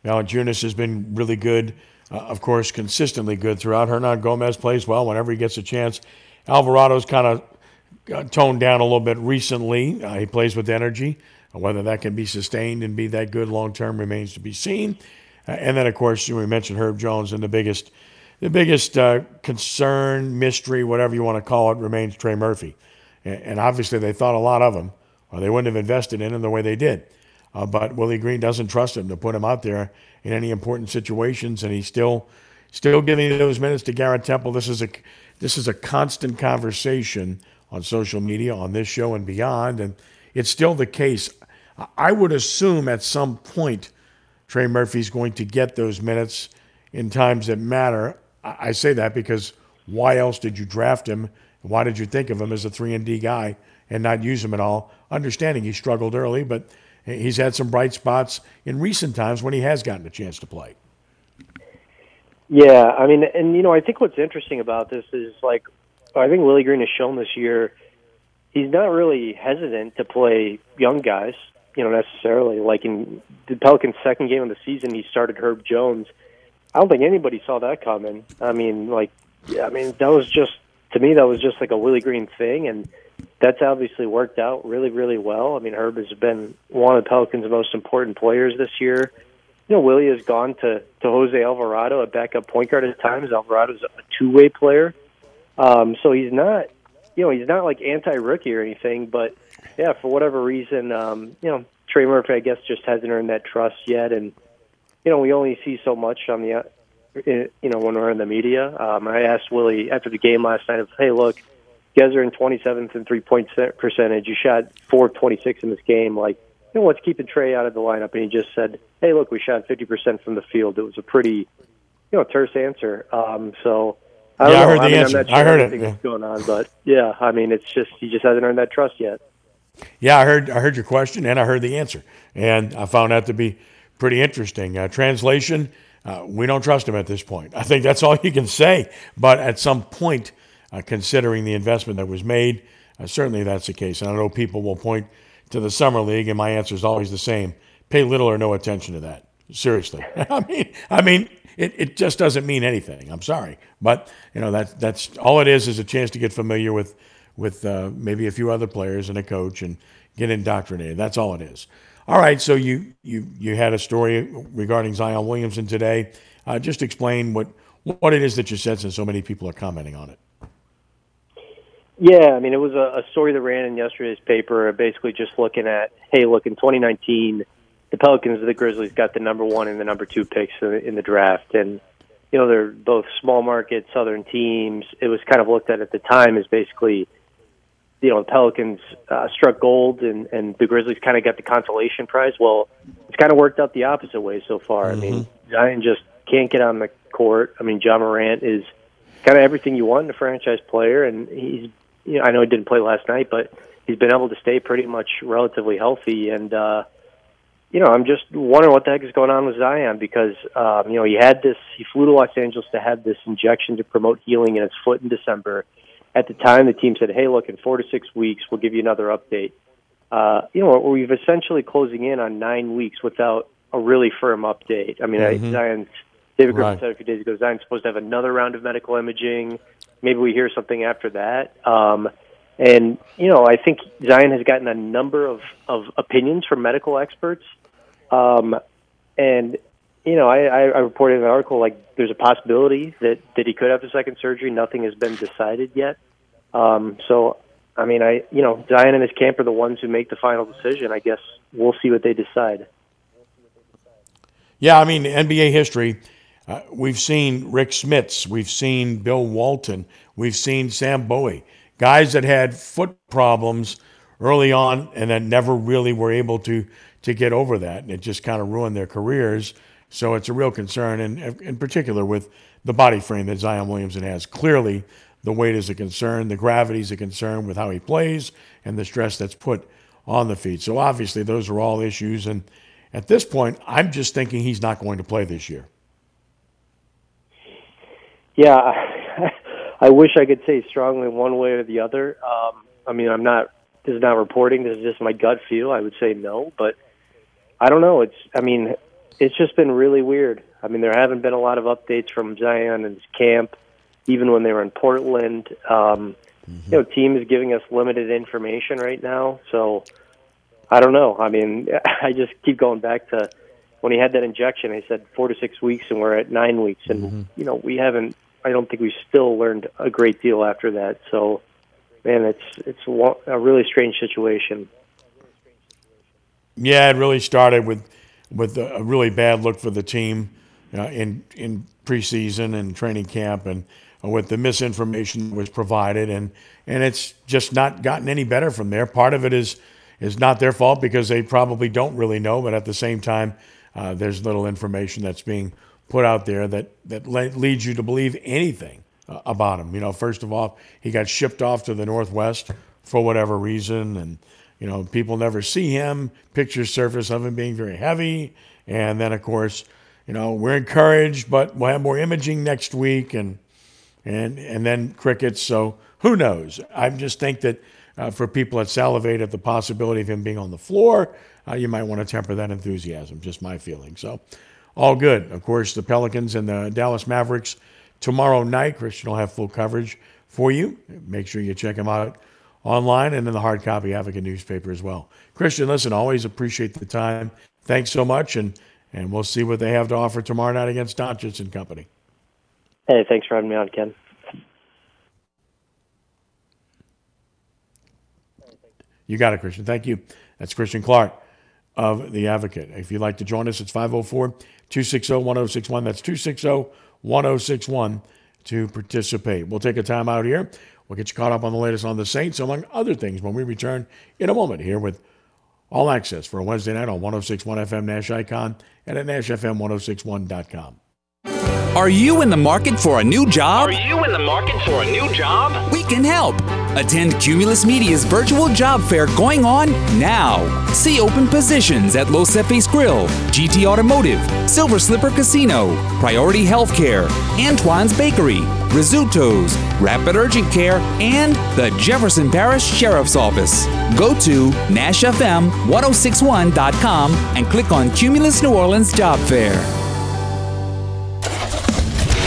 Now, Jonas has been really good, uh, of course, consistently good throughout. Hernangomez plays well whenever he gets a chance. Alvarado's kind of uh, toned down a little bit recently. Uh, he plays with energy. Whether that can be sustained and be that good long term remains to be seen. Uh, and then, of course, we mentioned Herb Jones, and the biggest, the biggest uh, concern, mystery, whatever you want to call it, remains Trey Murphy. And, obviously, they thought a lot of him, or they wouldn't have invested in him the way they did. Uh, but Willie Green doesn't trust him to put him out there in any important situations, and he's still, still giving those minutes to Garrett Temple. This is a, this is a constant conversation on social media, on this show, and beyond, and it's still the case. I would assume at some point Trey Murphy's going to get those minutes in times that matter. I say that because why else did you draft him? Why did you think of him as a 3 and D guy and not use him at all? Understanding he struggled early, but he's had some bright spots in recent times when he has gotten a chance to play. Yeah, I mean, and you know, I think what's interesting about this is like I think Willie Green has shown this year he's not really hesitant to play young guys you know, necessarily. Like in the Pelicans' second game of the season, he started Herb Jones. I don't think anybody saw that coming. I mean, like, yeah, I mean, that was just to me that was just like a Willie Green thing, and that's obviously worked out really, really well. I mean, Herb has been one of the Pelicans' most important players this year. You know, Willie has gone to to Jose Alvarado, a backup point guard at times. Alvarado's a two way player, um, so he's not, you know, he's not like anti rookie or anything, but yeah, for whatever reason, um, you know, Trey Murphy, I guess, just hasn't earned that trust yet, and you know, we only see so much on the, you know, when we're in the media. Um, I asked Willie after the game last night, of, "Hey, look, you guys are in 27th and three point percentage. You shot 426 in this game. Like, you know, what's keeping Trey out of the lineup?" And he just said, "Hey, look, we shot 50% from the field." It was a pretty, you know, terse answer. Um, so. I yeah, know. I heard the I mean, answer. Sure I heard it. Yeah. going on, but yeah, I mean, it's just he just hasn't earned that trust yet. Yeah, I heard I heard your question and I heard the answer, and I found that to be pretty interesting. Uh, translation: uh, We don't trust him at this point. I think that's all you can say. But at some point, uh, considering the investment that was made, uh, certainly that's the case. And I know people will point to the summer league, and my answer is always the same: pay little or no attention to that. Seriously, I mean, I mean, it, it just doesn't mean anything. I'm sorry, but you know that that's all it is is a chance to get familiar with with uh, maybe a few other players and a coach and get indoctrinated. That's all it is. All right, so you you you had a story regarding Zion Williamson today. Uh, just explain what what it is that you said, since so many people are commenting on it. Yeah, I mean, it was a, a story that ran in yesterday's paper, basically just looking at, hey, look, in 2019, the Pelicans and the Grizzlies got the number one and the number two picks in the, in the draft, and you know they're both small market Southern teams. It was kind of looked at at the time as basically, you know, the Pelicans uh, struck gold, and and the Grizzlies kind of got the consolation prize. Well, it's kind of worked out the opposite way so far. Mm-hmm. I mean, mm-hmm. Zion just can't get on the court. I mean, Ja Morant is kind of everything you want in a franchise player, and he's you know, I know he didn't play last night, but he's been able to stay pretty much relatively healthy. And uh, you know, I'm just wondering what the heck is going on with Zion because um, you know he had this. He flew to Los Angeles to have this injection to promote healing in his foot in December. At the time, the team said, "Hey, look, in four to six weeks, we'll give you another update." Uh, you know, we've essentially closing in on nine weeks without a really firm update. I mean, mm-hmm. I, Zion's David Griffin right. said a few days ago, Zion's supposed to have another round of medical imaging maybe we hear something after that. Um, and you know, I think Zion has gotten a number of of opinions from medical experts. Um, and you know, I, I reported in an article like there's a possibility that that he could have a second surgery. Nothing has been decided yet. Um, so, I mean, I you know, Zion and his camp are the ones who make the final decision. I guess we'll see what they decide. Yeah, I mean, NBA history uh, we've seen Rick Smits, we've seen Bill Walton, we've seen Sam Bowie, guys that had foot problems early on and that never really were able to to get over that, and it just kind of ruined their careers. So it's a real concern, and in particular with the body frame that Zion Williamson has. Clearly, the weight is a concern, the gravity is a concern with how he plays, and the stress that's put on the feet. So obviously, those are all issues. And at this point, I'm just thinking he's not going to play this year. Yeah, I wish I could say strongly one way or the other. Um, I mean, I'm not. This is not reporting. This is just my gut feel. I would say no, but I don't know. It's. I mean, it's just been really weird. I mean, there haven't been a lot of updates from Zion and his camp, even when they were in Portland. Um, mm-hmm. You know, team is giving us limited information right now, so I don't know. I mean, I just keep going back to when he had that injection, he said four to six weeks, and we're at nine weeks, and mm-hmm. you know we haven't. I don't think we still learned a great deal after that. So, man, it's it's a really strange situation. Yeah, it really started with with a really bad look for the team uh, in in preseason and training camp, and with the misinformation that was provided, and and it's just not gotten any better from there. Part of it is is not their fault because they probably don't really know, but at the same time, uh, there's little information that's being put out there that, that le- leads you to believe anything uh, about him. You know, first of all, he got shipped off to the Northwest for whatever reason, and, you know, people never see him. Pictures surface of him being very heavy. And then, of course, you know, we're encouraged, but we'll have more imaging next week, and, and, and then crickets. So who knows? I just think that uh, for people that salivate at the possibility of him being on the floor, uh, you might want to temper that enthusiasm. Just my feeling. So, all good. Of course, the Pelicans and the Dallas Mavericks tomorrow night. Christian will have full coverage for you. Make sure you check him out online and in the hard copy Advocate newspaper as well. Christian, listen, always appreciate the time. Thanks so much, and and we'll see what they have to offer tomorrow night against Doncic and company. Hey, thanks for having me on, Ken. You got it, Christian. Thank you. That's Christian Clark of The Advocate. If you'd like to join us, it's 504 260 1061. That's 260 1061 to participate. We'll take a time out here. We'll get you caught up on the latest on the Saints, among other things, when we return in a moment here with All Access for a Wednesday night on 1061 FM Nash Icon and at NashFM1061.com. Are you in the market for a new job? Are you in the market for a new job? We can help. Attend Cumulus Media's virtual job fair going on now. See open positions at Los Cepes Grill, GT Automotive, Silver Slipper Casino, Priority Healthcare, Antoine's Bakery, Rizzuto's, Rapid Urgent Care, and the Jefferson Parish Sheriff's Office. Go to NashFM1061.com and click on Cumulus New Orleans Job Fair.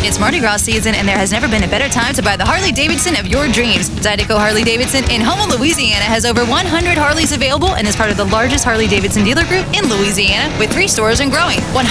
It's Mardi Gras season, and there has never been a better time to buy the Harley Davidson of your dreams. Zydeco Harley Davidson in Houma, Louisiana has over 100 Harleys available and is part of the largest Harley Davidson dealer group in Louisiana with three stores and growing. 100%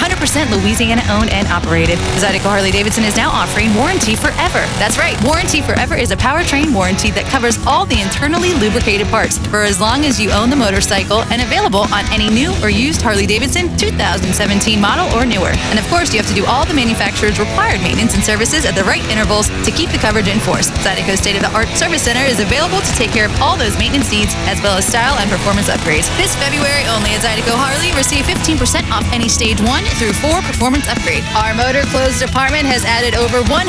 Louisiana owned and operated. Zydeco Harley Davidson is now offering Warranty Forever. That's right, Warranty Forever is a powertrain warranty that covers all the internally lubricated parts for as long as you own the motorcycle and available on any new or used Harley Davidson 2017 model or newer. And of course, you have to do all the manufacturer's required maintenance and services at the right intervals to keep the coverage in force. Zydeco's state of the art service center is available to take care of all those maintenance needs as well as style and performance upgrades. This February only at Zydeco Harley, receive 15% off any stage one through four performance upgrade. Our motor clothes department has added over $100,000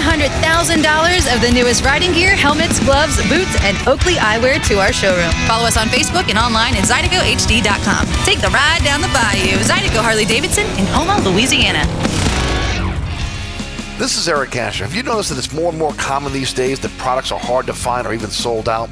of the newest riding gear, helmets, gloves, boots, and Oakley eyewear to our showroom. Follow us on Facebook and online at ZydecoHD.com. Take the ride down the bayou. Zydeco Harley Davidson in Houma, Louisiana. This is Eric Cash. Have you noticed that it's more and more common these days that products are hard to find or even sold out?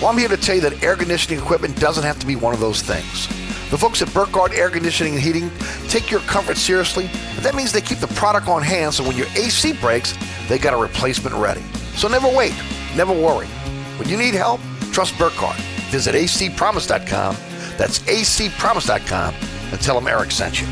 Well, I'm here to tell you that air conditioning equipment doesn't have to be one of those things. The folks at Burkhardt Air Conditioning and Heating take your comfort seriously, and that means they keep the product on hand so when your AC breaks, they got a replacement ready. So never wait, never worry. When you need help, trust Burkhardt. Visit acpromise.com. That's acpromise.com and tell them Eric sent you.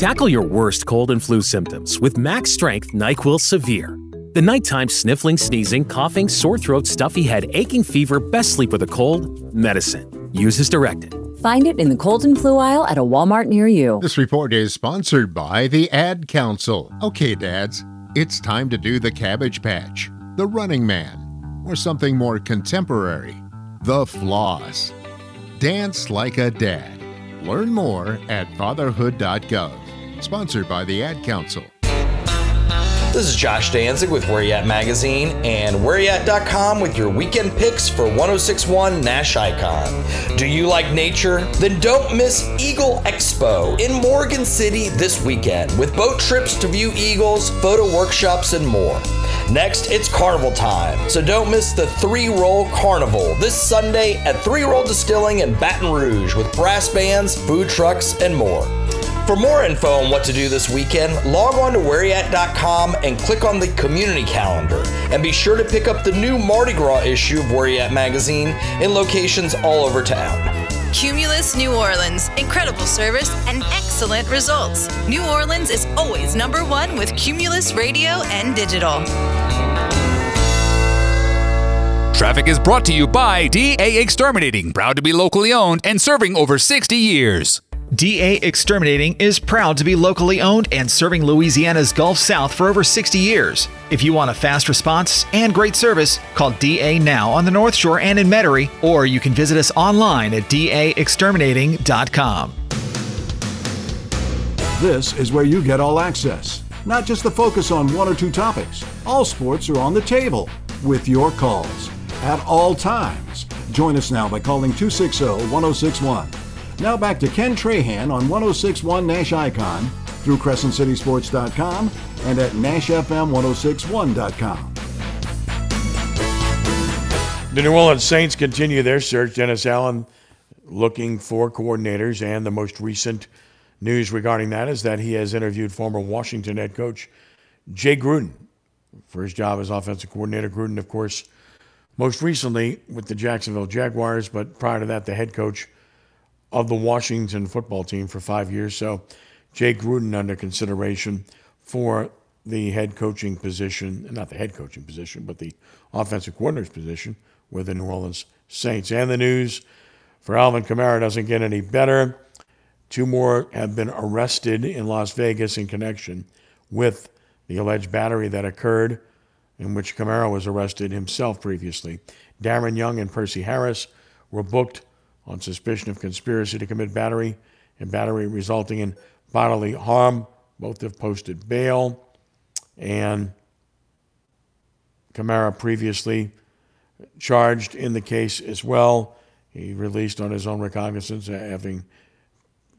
Tackle your worst cold and flu symptoms with Max Strength NyQuil Severe. The nighttime sniffling, sneezing, coughing, sore throat, stuffy head, aching fever, best sleep with a cold, medicine. Use as directed. Find it in the cold and flu aisle at a Walmart near you. This report is sponsored by the Ad Council. Okay, dads, it's time to do the Cabbage Patch, the Running Man, or something more contemporary, the Floss. Dance like a dad. Learn more at fatherhood.gov. Sponsored by the Ad Council. This is Josh Danzig with Where You At Magazine and WhereYouAt.com with your weekend picks for 1061 Nash Icon. Do you like nature? Then don't miss Eagle Expo in Morgan City this weekend with boat trips to view eagles, photo workshops, and more. Next, it's carnival time, so don't miss the Three Roll Carnival this Sunday at Three Roll Distilling in Baton Rouge with brass bands, food trucks, and more. For more info on what to do this weekend, log on to whereyat.com and click on the community calendar. And be sure to pick up the new Mardi Gras issue of Where You At magazine in locations all over town. Cumulus New Orleans. Incredible service and excellent results. New Orleans is always number one with Cumulus Radio and Digital. Traffic is brought to you by DA Exterminating, proud to be locally owned and serving over 60 years. DA Exterminating is proud to be locally owned and serving Louisiana's Gulf South for over 60 years. If you want a fast response and great service, call DA now on the North Shore and in Metairie, or you can visit us online at daexterminating.com. This is where you get all access, not just the focus on one or two topics. All sports are on the table with your calls at all times. Join us now by calling 260 1061. Now back to Ken Trahan on 1061 Nash Icon through CrescentCitySports.com and at NashFM1061.com. The New Orleans Saints continue their search. Dennis Allen looking for coordinators, and the most recent news regarding that is that he has interviewed former Washington head coach Jay Gruden for his job as offensive coordinator. Gruden, of course, most recently with the Jacksonville Jaguars, but prior to that, the head coach of the Washington football team for five years. So, Jay Gruden under consideration for the head coaching position, not the head coaching position, but the offensive coordinator's position with the New Orleans Saints. And the news for Alvin Kamara doesn't get any better. Two more have been arrested in Las Vegas in connection with the alleged battery that occurred in which Kamara was arrested himself previously. Darren Young and Percy Harris were booked on suspicion of conspiracy to commit battery and battery resulting in bodily harm. Both have posted bail. And Kamara previously charged in the case as well. He released on his own recognizance, uh, having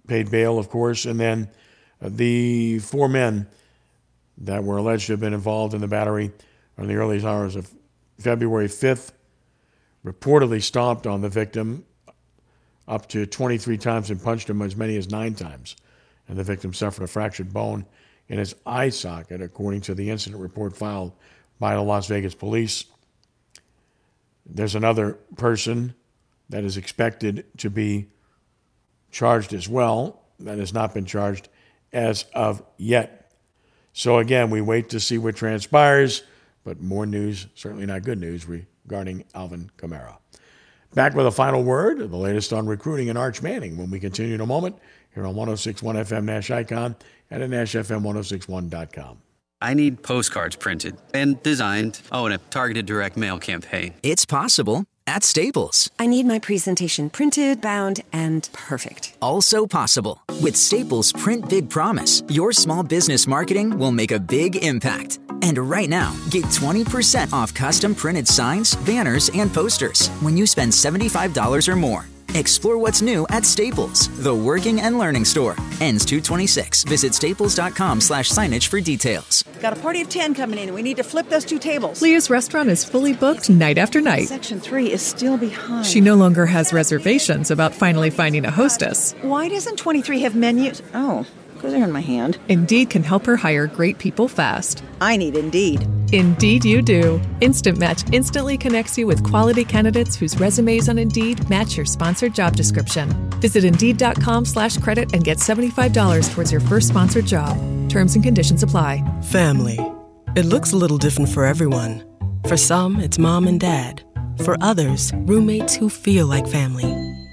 paid bail, of course. And then uh, the four men that were alleged to have been involved in the battery in the early hours of February 5th reportedly stomped on the victim up to 23 times and punched him as many as nine times. And the victim suffered a fractured bone in his eye socket, according to the incident report filed by the Las Vegas police. There's another person that is expected to be charged as well that has not been charged as of yet. So, again, we wait to see what transpires, but more news, certainly not good news, regarding Alvin Kamara. Back with a final word, the latest on recruiting and Arch Manning when we continue in a moment here on 1061 FM Nash Icon and at NashFM1061.com. I need postcards printed and designed. Oh, and a targeted direct mail campaign. It's possible at Staples. I need my presentation printed, bound, and perfect. Also possible. With Staples Print Big Promise, your small business marketing will make a big impact. And right now, get 20% off custom printed signs, banners, and posters when you spend $75 or more. Explore what's new at Staples, the working and learning store. Ends 226. Visit staples.com slash signage for details. Got a party of 10 coming in. We need to flip those two tables. Leah's restaurant is fully booked night after night. Section 3 is still behind. She no longer has reservations about finally finding a hostess. Why doesn't 23 have menus? Oh, because they're in my hand. Indeed can help her hire great people fast. I need Indeed. Indeed, you do. Instant Match instantly connects you with quality candidates whose resumes on Indeed match your sponsored job description. Visit Indeed.com slash credit and get $75 towards your first sponsored job. Terms and conditions apply. Family. It looks a little different for everyone. For some, it's mom and dad. For others, roommates who feel like family.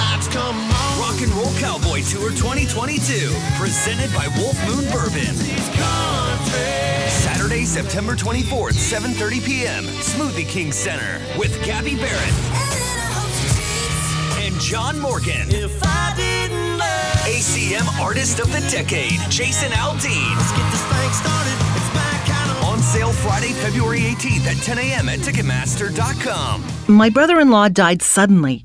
When lights come on. Rock and Roll Cowboy Tour 2022. Presented by Wolf Moon Bourbon. Saturday, September 24th, 7.30 p.m. Smoothie King Center. With Gabby Barrett. And John Morgan. If I didn't love ACM Artist of the Decade. Jason Aldean. Let's get this thing started. On sale Friday, February 18th at 10 a.m. at Ticketmaster.com. My brother in law died suddenly,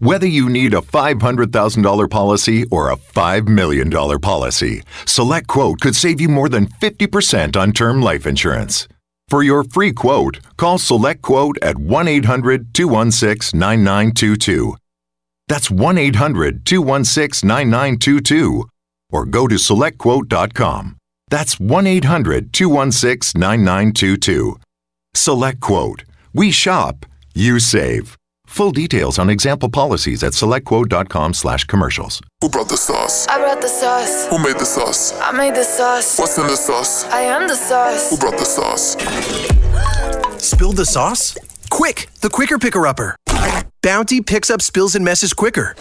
Whether you need a $500,000 policy or a $5 million policy, SelectQuote could save you more than 50% on term life insurance. For your free quote, call SelectQuote at 1 800 216 9922. That's 1 800 216 9922. Or go to SelectQuote.com. That's 1 800 216 9922. SelectQuote. We shop, you save. Full details on example policies at selectquote.com slash commercials. Who brought the sauce? I brought the sauce. Who made the sauce? I made the sauce. What's in the sauce? I am the sauce. Who brought the sauce? Spilled the sauce? Quick, the quicker picker upper. Bounty picks up spills and messes quicker.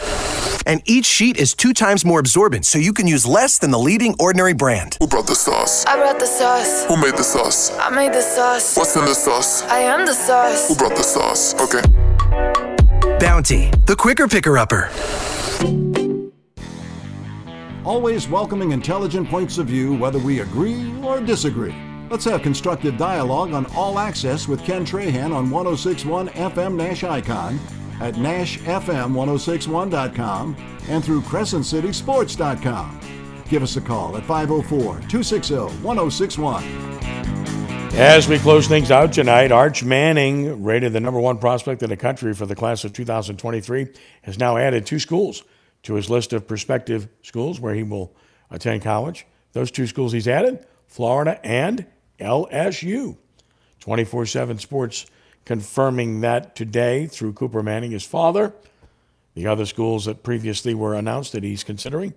And each sheet is two times more absorbent, so you can use less than the leading ordinary brand. Who brought the sauce? I brought the sauce. Who made the sauce? I made the sauce. What's in the sauce? I am the sauce. Who brought the sauce? Okay. Bounty, the quicker picker upper. Always welcoming intelligent points of view, whether we agree or disagree. Let's have constructive dialogue on All Access with Ken Trahan on 1061 FM Nash Icon, at NashFM1061.com, and through CrescentCitySports.com. Give us a call at 504 260 1061. As we close things out tonight, Arch Manning, rated the number one prospect in the country for the class of 2023, has now added two schools to his list of prospective schools where he will attend college. Those two schools he's added Florida and LSU. 24 7 Sports confirming that today through Cooper Manning, his father. The other schools that previously were announced that he's considering